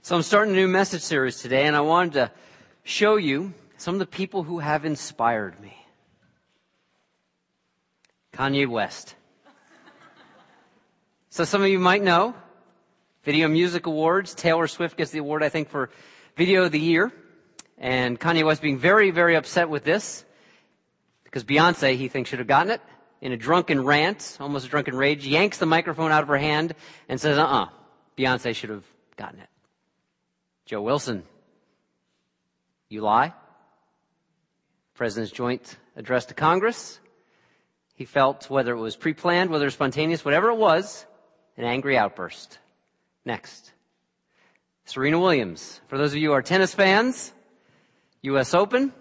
So I'm starting a new message series today, and I wanted to show you some of the people who have inspired me. Kanye West. So some of you might know, Video Music Awards, Taylor Swift gets the award, I think, for Video of the Year. And Kanye West being very, very upset with this, because Beyonce, he thinks, should have gotten it. In a drunken rant, almost a drunken rage, yanks the microphone out of her hand and says, uh-uh, Beyonce should have gotten it. Joe Wilson, you lie. President's joint address to Congress. He felt whether it was pre-planned, whether spontaneous, whatever it was, an angry outburst. Next. Serena Williams. For those of you who are tennis fans, U.S. Open.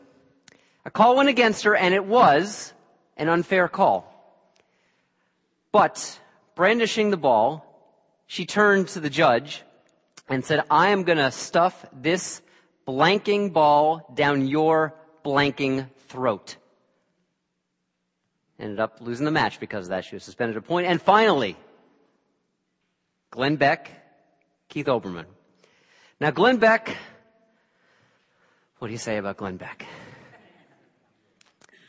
A call went against her and it was an unfair call. But brandishing the ball, she turned to the judge and said, I am going to stuff this blanking ball down your blanking throat. Ended up losing the match because of that. She was suspended a point. And finally, Glenn Beck, Keith Olbermann. Now, Glenn Beck, what do you say about Glenn Beck?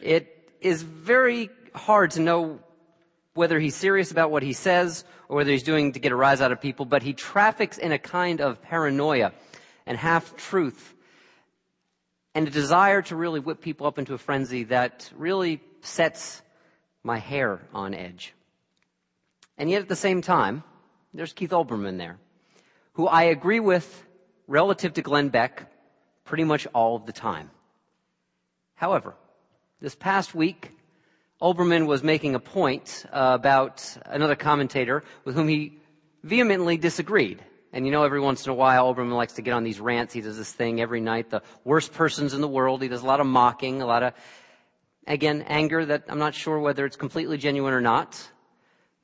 It is very hard to know whether he's serious about what he says or whether he's doing to get a rise out of people, but he traffics in a kind of paranoia and half truth and a desire to really whip people up into a frenzy that really sets my hair on edge. And yet at the same time, there's Keith Olbermann there, who I agree with relative to Glenn Beck pretty much all of the time. However, this past week, Olbermann was making a point uh, about another commentator with whom he vehemently disagreed. And you know, every once in a while, Olbermann likes to get on these rants. He does this thing every night, the worst persons in the world. He does a lot of mocking, a lot of, again, anger that I'm not sure whether it's completely genuine or not.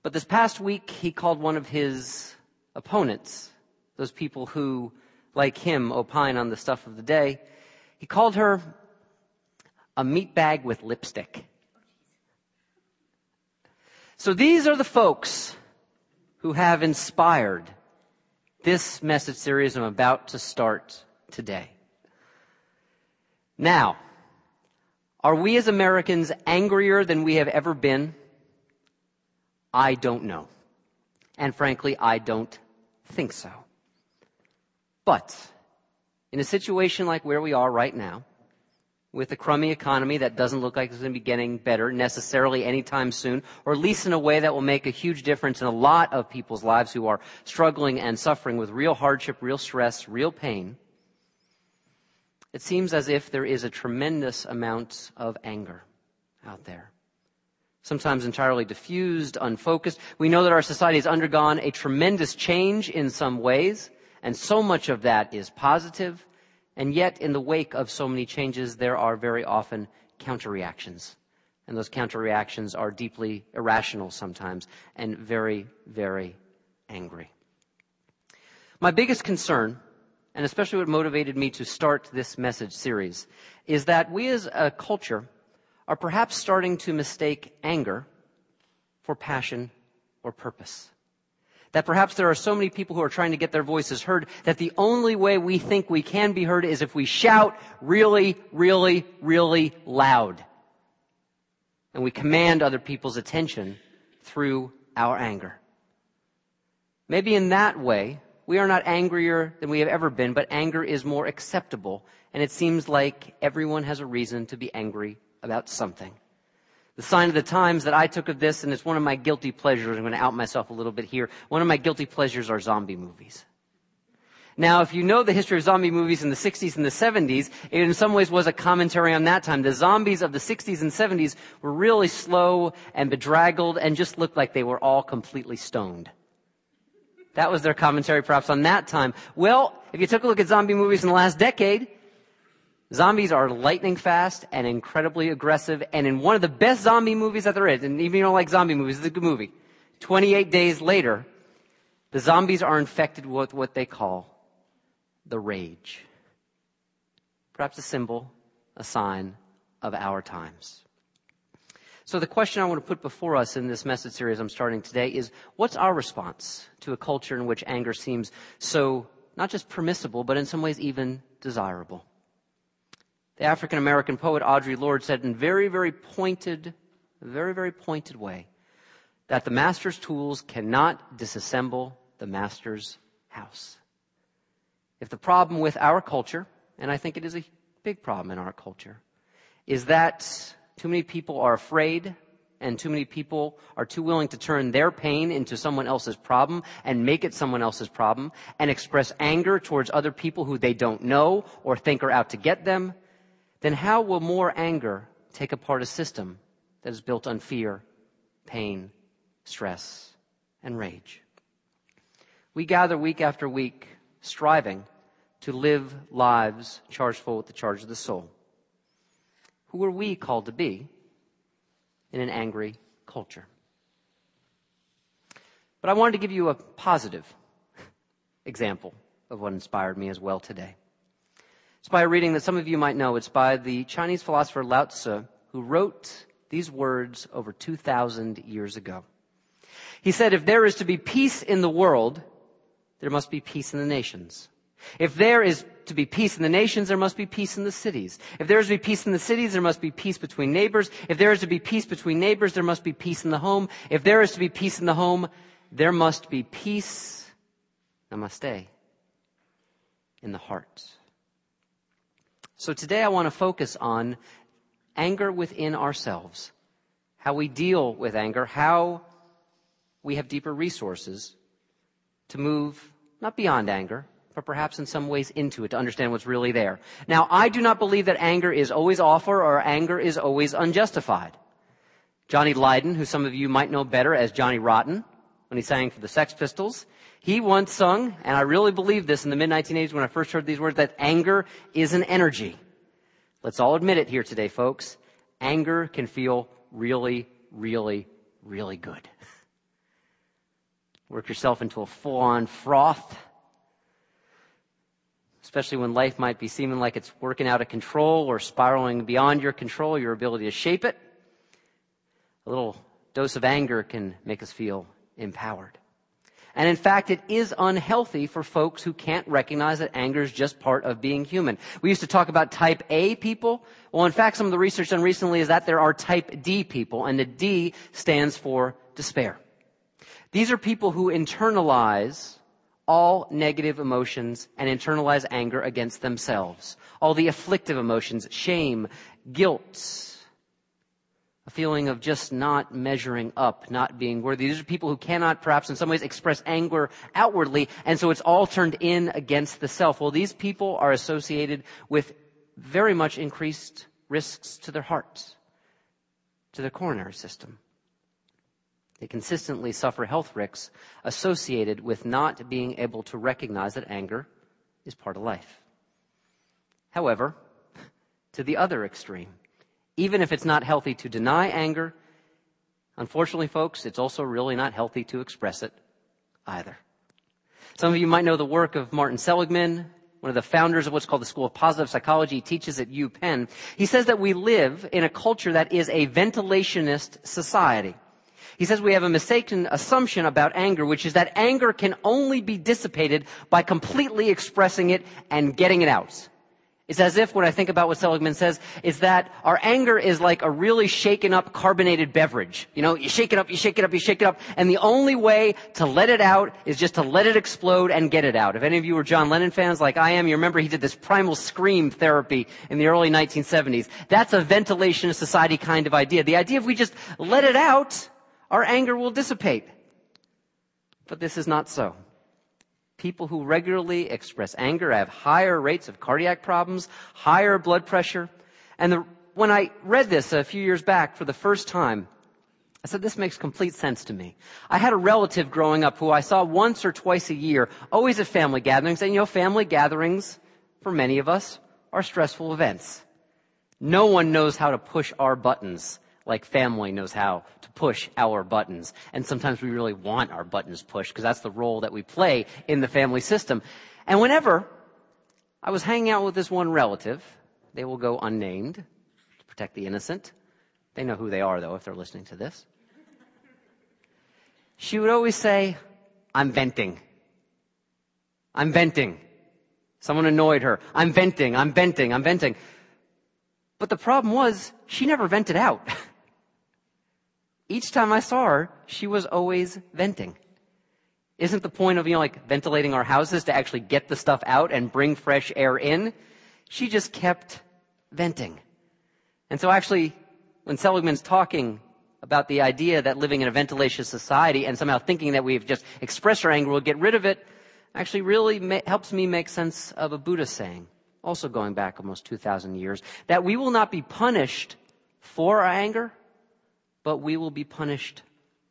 But this past week, he called one of his opponents, those people who, like him, opine on the stuff of the day, he called her a meatbag with lipstick. So these are the folks who have inspired this message series I'm about to start today. Now, are we as Americans angrier than we have ever been? I don't know. And frankly, I don't think so. But in a situation like where we are right now, with a crummy economy that doesn't look like it's going to be getting better necessarily anytime soon, or at least in a way that will make a huge difference in a lot of people's lives who are struggling and suffering with real hardship, real stress, real pain, it seems as if there is a tremendous amount of anger out there. Sometimes entirely diffused, unfocused. We know that our society has undergone a tremendous change in some ways, and so much of that is positive and yet, in the wake of so many changes, there are very often counterreactions. And those counterreactions are deeply irrational sometimes and very, very angry. My biggest concern, and especially what motivated me to start this message series, is that we as a culture are perhaps starting to mistake anger for passion or purpose. That perhaps there are so many people who are trying to get their voices heard that the only way we think we can be heard is if we shout really, really, really loud. And we command other people's attention through our anger. Maybe in that way, we are not angrier than we have ever been, but anger is more acceptable. And it seems like everyone has a reason to be angry about something. The sign of the times that I took of this, and it's one of my guilty pleasures. I'm going to out myself a little bit here. One of my guilty pleasures are zombie movies. Now, if you know the history of zombie movies in the 60s and the 70s, it in some ways was a commentary on that time. The zombies of the 60s and 70s were really slow and bedraggled and just looked like they were all completely stoned. That was their commentary perhaps on that time. Well, if you took a look at zombie movies in the last decade, Zombies are lightning fast and incredibly aggressive, and in one of the best zombie movies that there is, and even if you don't like zombie movies, it's a good movie. 28 days later, the zombies are infected with what they call the rage. Perhaps a symbol, a sign of our times. So the question I want to put before us in this message series I'm starting today is, what's our response to a culture in which anger seems so not just permissible, but in some ways even desirable. The African American poet Audre Lorde said in very, very pointed, very, very pointed way that the master's tools cannot disassemble the master's house. If the problem with our culture, and I think it is a big problem in our culture, is that too many people are afraid and too many people are too willing to turn their pain into someone else's problem and make it someone else's problem and express anger towards other people who they don't know or think are out to get them, then how will more anger take apart a system that is built on fear, pain, stress, and rage? We gather week after week striving to live lives charged full with the charge of the soul. Who are we called to be in an angry culture? But I wanted to give you a positive example of what inspired me as well today. It's by a reading that some of you might know. It's by the Chinese philosopher Lao Tzu, who wrote these words over 2,000 years ago. He said, if there is to be peace in the world, there must be peace in the nations. If there is to be peace in the nations, there must be peace in the cities. If there is to be peace in the cities, there must be peace between neighbors. If there is to be peace between neighbors, there must be peace in the home. If there is to be peace in the home, there must be peace, namaste, in the heart. So today I want to focus on anger within ourselves, how we deal with anger, how we have deeper resources to move not beyond anger, but perhaps in some ways into it to understand what's really there. Now, I do not believe that anger is always awful or anger is always unjustified. Johnny Lydon, who some of you might know better as Johnny Rotten, when he sang for the Sex Pistols, he once sung, and I really believe this in the mid 1980s when I first heard these words, that anger is an energy. Let's all admit it here today, folks. Anger can feel really, really, really good. Work yourself into a full on froth, especially when life might be seeming like it's working out of control or spiraling beyond your control, your ability to shape it. A little dose of anger can make us feel empowered. And in fact, it is unhealthy for folks who can't recognize that anger is just part of being human. We used to talk about type A people. Well, in fact, some of the research done recently is that there are type D people, and the D stands for despair. These are people who internalize all negative emotions and internalize anger against themselves. All the afflictive emotions, shame, guilt, a feeling of just not measuring up, not being worthy. These are people who cannot perhaps in some ways express anger outwardly, and so it's all turned in against the self. Well, these people are associated with very much increased risks to their hearts, to their coronary system. They consistently suffer health risks associated with not being able to recognize that anger is part of life. However, to the other extreme, even if it's not healthy to deny anger, unfortunately, folks, it's also really not healthy to express it either. Some of you might know the work of Martin Seligman, one of the founders of what's called the School of Positive Psychology, he teaches at UPenn. He says that we live in a culture that is a ventilationist society. He says we have a mistaken assumption about anger, which is that anger can only be dissipated by completely expressing it and getting it out. It's as if what I think about what Seligman says is that our anger is like a really shaken up carbonated beverage. You know, you shake it up, you shake it up, you shake it up, and the only way to let it out is just to let it explode and get it out. If any of you were John Lennon fans like I am, you remember he did this primal scream therapy in the early 1970s. That's a ventilation of society kind of idea. The idea if we just let it out, our anger will dissipate. But this is not so. People who regularly express anger have higher rates of cardiac problems, higher blood pressure. And the, when I read this a few years back for the first time, I said, this makes complete sense to me. I had a relative growing up who I saw once or twice a year, always at family gatherings. And you know, family gatherings, for many of us, are stressful events. No one knows how to push our buttons like family knows how to push our buttons. And sometimes we really want our buttons pushed because that's the role that we play in the family system. And whenever I was hanging out with this one relative, they will go unnamed to protect the innocent. They know who they are though if they're listening to this. She would always say, I'm venting. I'm venting. Someone annoyed her. I'm venting, I'm venting, I'm venting. But the problem was, she never vented out. Each time I saw her, she was always venting. Isn't the point of, you know, like ventilating our houses to actually get the stuff out and bring fresh air in? She just kept venting. And so actually, when Seligman's talking about the idea that living in a ventilation society and somehow thinking that we've just expressed our anger will get rid of it, actually really ma- helps me make sense of a Buddha saying, also going back almost 2,000 years, that we will not be punished for our anger, but we will be punished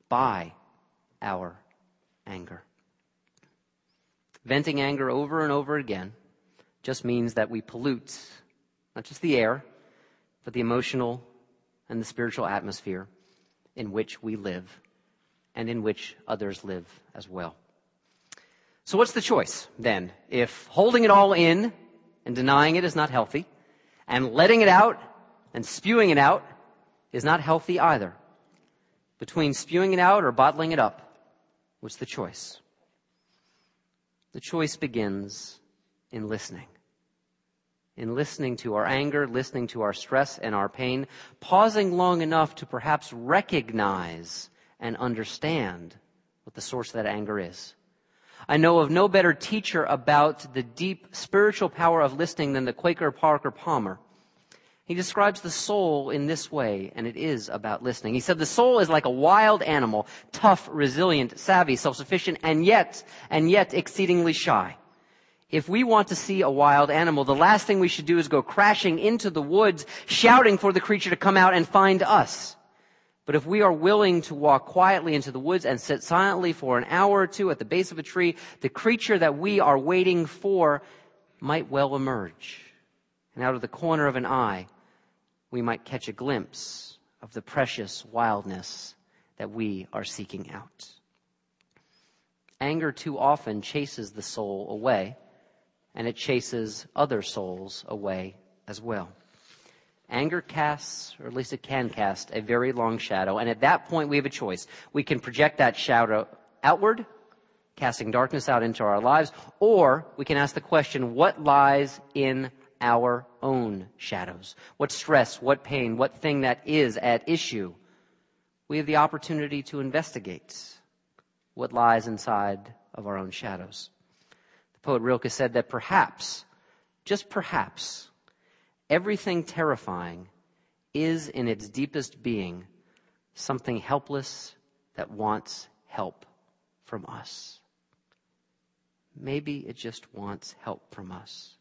by our anger. Venting anger over and over again just means that we pollute not just the air, but the emotional and the spiritual atmosphere in which we live and in which others live as well. So what's the choice then? If holding it all in and denying it is not healthy, and letting it out and spewing it out is not healthy either. Between spewing it out or bottling it up, was the choice? The choice begins in listening. In listening to our anger, listening to our stress and our pain, pausing long enough to perhaps recognize and understand what the source of that anger is. I know of no better teacher about the deep spiritual power of listening than the Quaker Parker Palmer. He describes the soul in this way, and it is about listening. He said the soul is like a wild animal, tough, resilient, savvy, self-sufficient, and yet, and yet exceedingly shy. If we want to see a wild animal, the last thing we should do is go crashing into the woods, shouting for the creature to come out and find us. But if we are willing to walk quietly into the woods and sit silently for an hour or two at the base of a tree, the creature that we are waiting for might well emerge. And out of the corner of an eye, we might catch a glimpse of the precious wildness that we are seeking out. Anger too often chases the soul away, and it chases other souls away as well. Anger casts, or at least it can cast, a very long shadow. And at that point, we have a choice. We can project that shadow outward, casting darkness out into our lives, or we can ask the question, what lies in our own shadows? What stress, what pain, what thing that is at issue? We have the opportunity to investigate what lies inside of our own shadows. The poet Rilke said that perhaps, just perhaps, Everything terrifying is in its deepest being something helpless that wants help from us. Maybe it just wants help from us.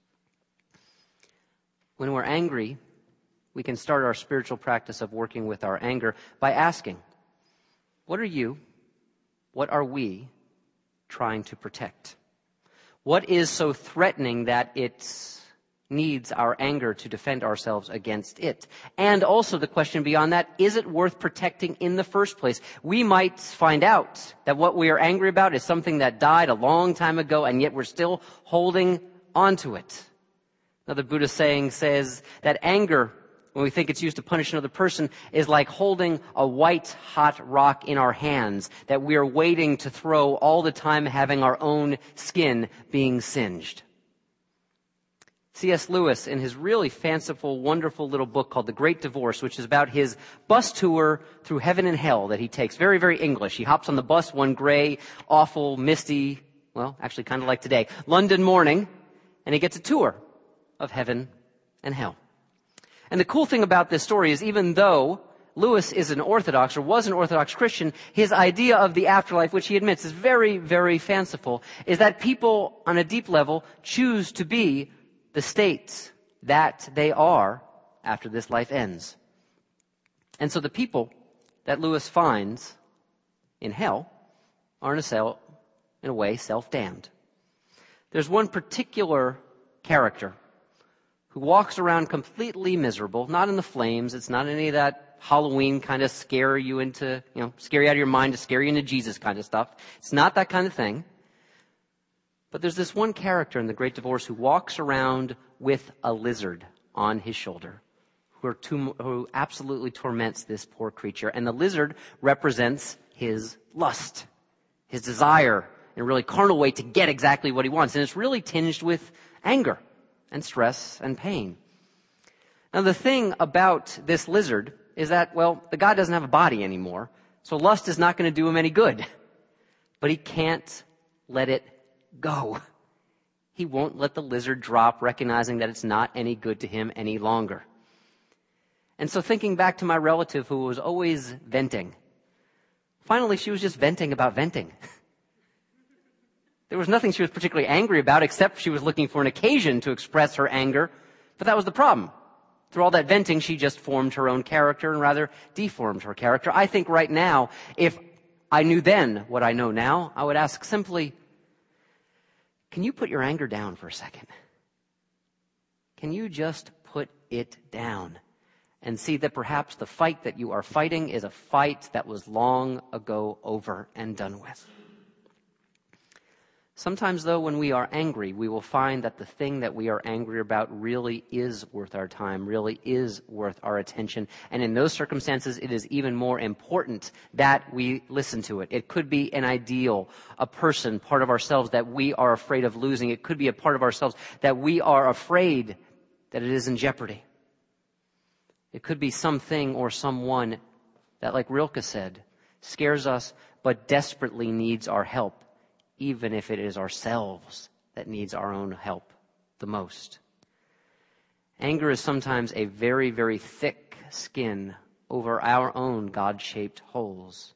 When we're angry, we can start our spiritual practice of working with our anger by asking, What are you? What are we trying to protect? What is so threatening that it needs our anger to defend ourselves against it. And also the question beyond that, is it worth protecting in the first place? We might find out that what we are angry about is something that died a long time ago and yet we're still holding onto it. Another Buddha saying says that anger, when we think it's used to punish another person, is like holding a white hot rock in our hands that we are waiting to throw all the time having our own skin being singed. C.S. Lewis, in his really fanciful, wonderful little book called The Great Divorce, which is about his bus tour through heaven and hell that he takes. Very, very English. He hops on the bus one gray, awful, misty, well, actually kind of like today, London morning, and he gets a tour of heaven and hell. And the cool thing about this story is even though Lewis is an Orthodox or was an Orthodox Christian, his idea of the afterlife, which he admits is very, very fanciful, is that people on a deep level choose to be the states that they are after this life ends. And so the people that Lewis finds in hell are in a, cell, in a way self-damned. There's one particular character who walks around completely miserable, not in the flames. It's not any of that Halloween kind of scare you into, you know, scare you out of your mind to scare you into Jesus kind of stuff. It's not that kind of thing. But there's this one character in The Great Divorce who walks around with a lizard on his shoulder, who, who absolutely torments this poor creature. And the lizard represents his lust, his desire, in a really carnal way to get exactly what he wants. And it's really tinged with anger and stress and pain. Now the thing about this lizard is that, well, the guy doesn't have a body anymore, so lust is not going to do him any good. But he can't let it go. He won't let the lizard drop, recognizing that it's not any good to him any longer. And so thinking back to my relative who was always venting, finally she was just venting about venting. There was nothing she was particularly angry about except she was looking for an occasion to express her anger, but that was the problem. Through all that venting, she just formed her own character and rather deformed her character. I think right now, if I knew then what I know now, I would ask simply, can you put your anger down for a second? Can you just put it down and see that perhaps the fight that you are fighting is a fight that was long ago over and done with? Sometimes, though, when we are angry, we will find that the thing that we are angry about really is worth our time, really is worth our attention. And in those circumstances, it is even more important that we listen to it. It could be an ideal, a person, part of ourselves that we are afraid of losing. It could be a part of ourselves that we are afraid that it is in jeopardy. It could be something or someone that, like Rilke said, scares us but desperately needs our help even if it is ourselves that needs our own help the most. Anger is sometimes a very, very thick skin over our own God shaped holes.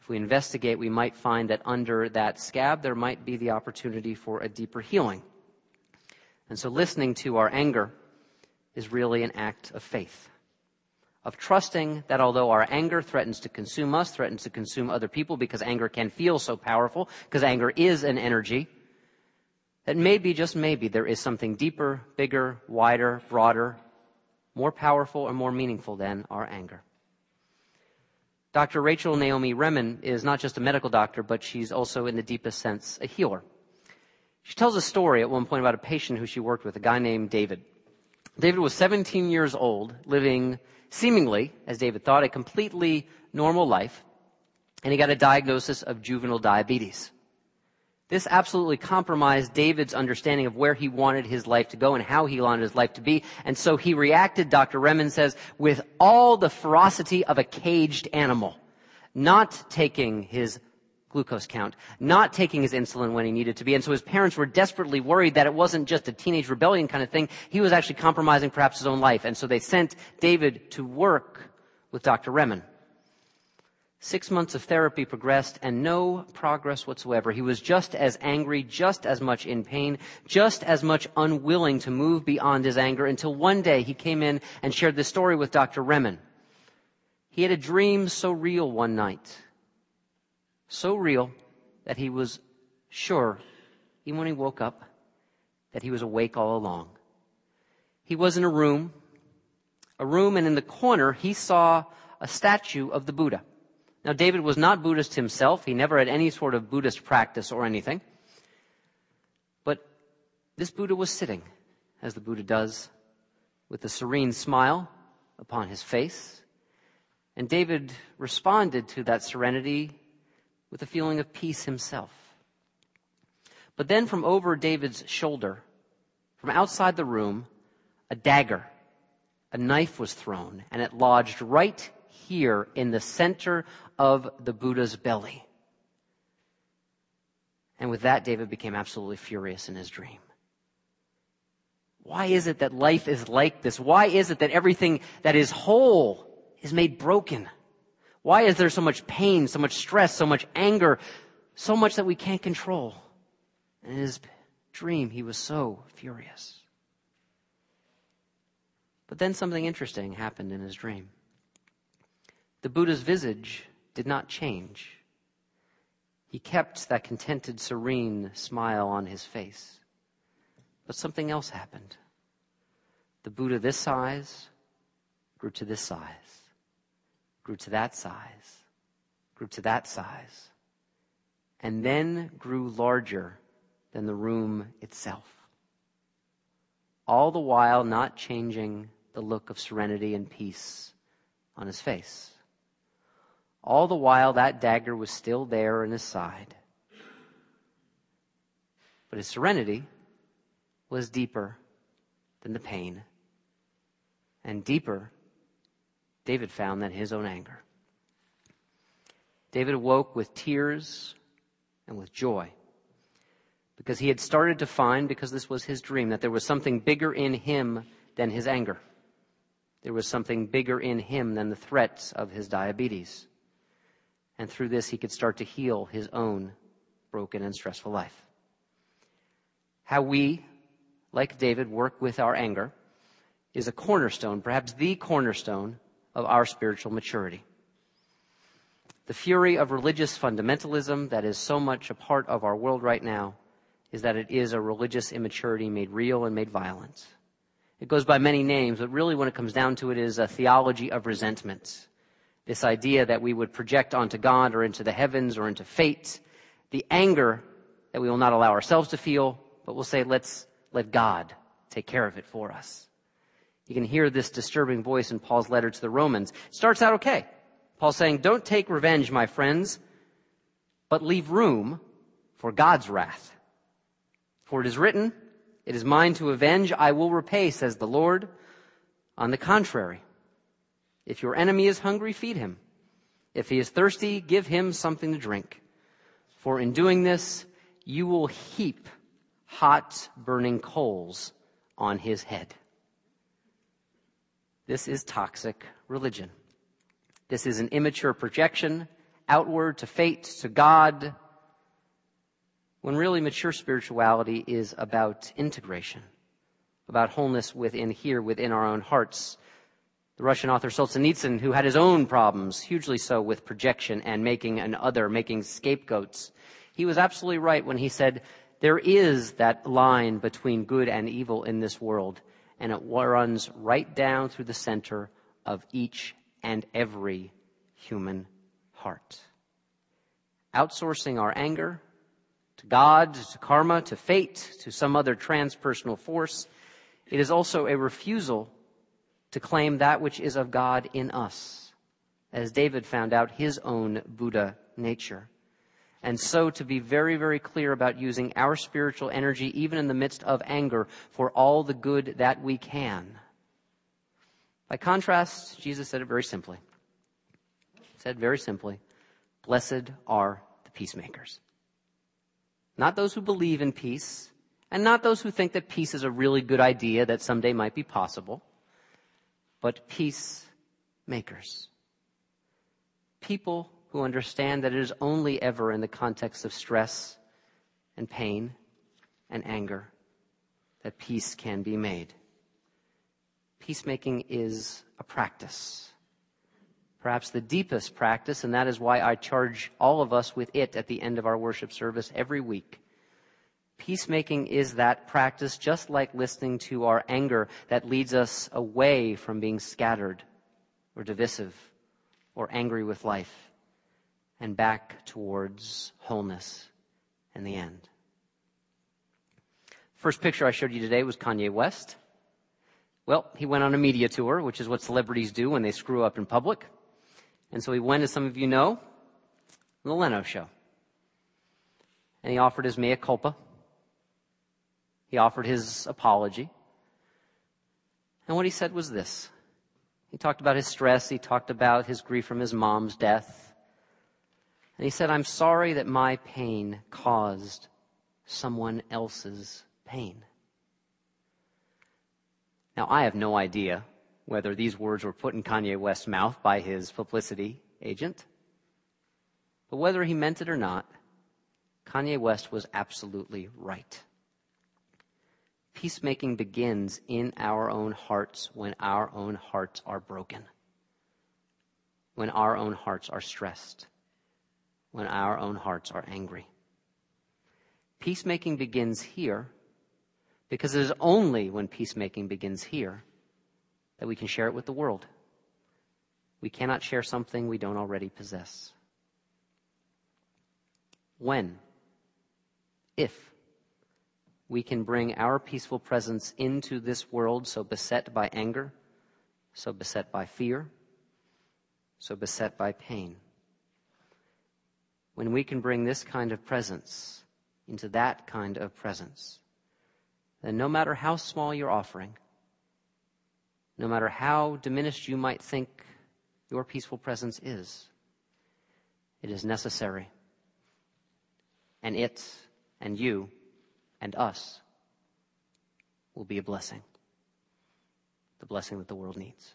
If we investigate, we might find that under that scab, there might be the opportunity for a deeper healing. And so listening to our anger is really an act of faith of trusting that although our anger threatens to consume us, threatens to consume other people because anger can feel so powerful, because anger is an energy, that maybe, just maybe, there is something deeper, bigger, wider, broader, more powerful, and more meaningful than our anger. Dr. Rachel Naomi Remen is not just a medical doctor, but she's also, in the deepest sense, a healer. She tells a story at one point about a patient who she worked with, a guy named David. David was 17 years old, living seemingly, as David thought, a completely normal life, and he got a diagnosis of juvenile diabetes. This absolutely compromised David's understanding of where he wanted his life to go and how he wanted his life to be. And so he reacted, Dr. Remen says, with all the ferocity of a caged animal, not taking his glucose count, not taking his insulin when he needed to be. And so his parents were desperately worried that it wasn't just a teenage rebellion kind of thing. He was actually compromising perhaps his own life. And so they sent David to work with Dr. Remen. Six months of therapy progressed and no progress whatsoever. He was just as angry, just as much in pain, just as much unwilling to move beyond his anger until one day he came in and shared this story with Dr. Remen. He had a dream so real one night so real that he was sure, even when he woke up, that he was awake all along. He was in a room, a room, and in the corner he saw a statue of the Buddha. Now, David was not Buddhist himself. He never had any sort of Buddhist practice or anything. But this Buddha was sitting, as the Buddha does, with a serene smile upon his face. And David responded to that serenity with a feeling of peace himself. But then from over David's shoulder, from outside the room, a dagger, a knife was thrown, and it lodged right here in the center of the Buddha's belly. And with that, David became absolutely furious in his dream. Why is it that life is like this? Why is it that everything that is whole is made broken? Why is there so much pain, so much stress, so much anger, so much that we can't control? In his dream, he was so furious. But then something interesting happened in his dream. The Buddha's visage did not change. He kept that contented, serene smile on his face. But something else happened. The Buddha this size grew to this size grew to that size, grew to that size, and then grew larger than the room itself. All the while not changing the look of serenity and peace on his face. All the while that dagger was still there in his side, But his serenity was deeper than the pain, and deeper, David found, than his own anger. David awoke with tears and with joy because he had started to find, because this was his dream, that there was something bigger in him than his anger. There was something bigger in him than the threats of his diabetes. And through this, he could start to heal his own broken and stressful life. How we, like David, work with our anger is a cornerstone, perhaps the cornerstone of our spiritual maturity. The fury of religious fundamentalism that is so much a part of our world right now is that it is a religious immaturity made real and made violent. It goes by many names, but really when it comes down to it is a theology of resentment. This idea that we would project onto God or into the heavens or into fate the anger that we will not allow ourselves to feel, but we'll say, let's let God take care of it for us. You can hear this disturbing voice in Paul's letter to the Romans. It starts out okay. Paul's saying, don't take revenge, my friends, but leave room for God's wrath. For it is written, it is mine to avenge, I will repay, says the Lord. On the contrary, if your enemy is hungry, feed him. If he is thirsty, give him something to drink. For in doing this, you will heap hot burning coals on his head. This is toxic religion. This is an immature projection outward to fate, to God, when really mature spirituality is about integration, about wholeness within here, within our own hearts. The Russian author Solzhenitsyn, who had his own problems, hugely so with projection and making an other, making scapegoats, he was absolutely right when he said, there is that line between good and evil in this world, and it runs right down through the center of each and every human heart. Outsourcing our anger, to God, to karma, to fate, to some other transpersonal force. It is also a refusal to claim that which is of God in us, as David found out his own Buddha nature. And so to be very, very clear about using our spiritual energy, even in the midst of anger, for all the good that we can. By contrast, Jesus said it very simply. He said very simply, blessed are the peacemakers. Not those who believe in peace, and not those who think that peace is a really good idea that someday might be possible, but peacemakers. People who understand that it is only ever in the context of stress and pain and anger that peace can be made. Peacemaking is a practice perhaps the deepest practice, and that is why I charge all of us with it at the end of our worship service every week. Peacemaking is that practice, just like listening to our anger that leads us away from being scattered or divisive or angry with life and back towards wholeness in the end. First picture I showed you today was Kanye West. Well, he went on a media tour, which is what celebrities do when they screw up in public. And so he went, as some of you know, the Leno show. And he offered his mea culpa. He offered his apology. And what he said was this. He talked about his stress. He talked about his grief from his mom's death. And he said, I'm sorry that my pain caused someone else's pain. Now, I have no idea whether these words were put in Kanye West's mouth by his publicity agent. But whether he meant it or not, Kanye West was absolutely right. Peacemaking begins in our own hearts when our own hearts are broken, when our own hearts are stressed, when our own hearts are angry. Peacemaking begins here because it is only when peacemaking begins here that we can share it with the world. We cannot share something we don't already possess. When, if, we can bring our peaceful presence into this world so beset by anger, so beset by fear, so beset by pain. When we can bring this kind of presence into that kind of presence, then no matter how small your offering, no matter how diminished you might think your peaceful presence is, it is necessary. And it and you and us will be a blessing. The blessing that the world needs.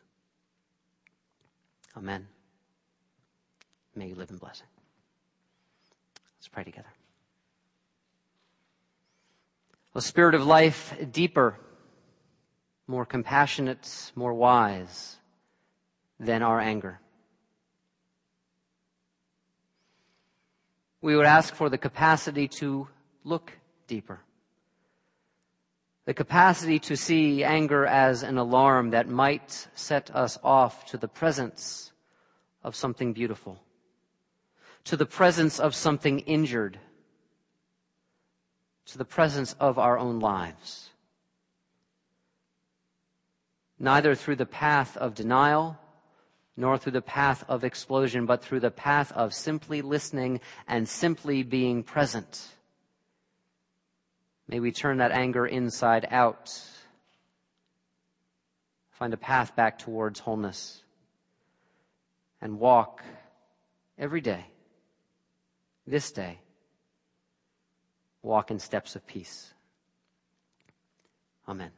Amen. May you live in blessing. Let's pray together. A spirit of life deeper, more compassionate, more wise than our anger. We would ask for the capacity to look deeper. The capacity to see anger as an alarm that might set us off to the presence of something beautiful, to the presence of something injured, to the presence of our own lives. Neither through the path of denial, nor through the path of explosion, but through the path of simply listening and simply being present. May we turn that anger inside out. Find a path back towards wholeness. And walk every day, this day, walk in steps of peace. Amen.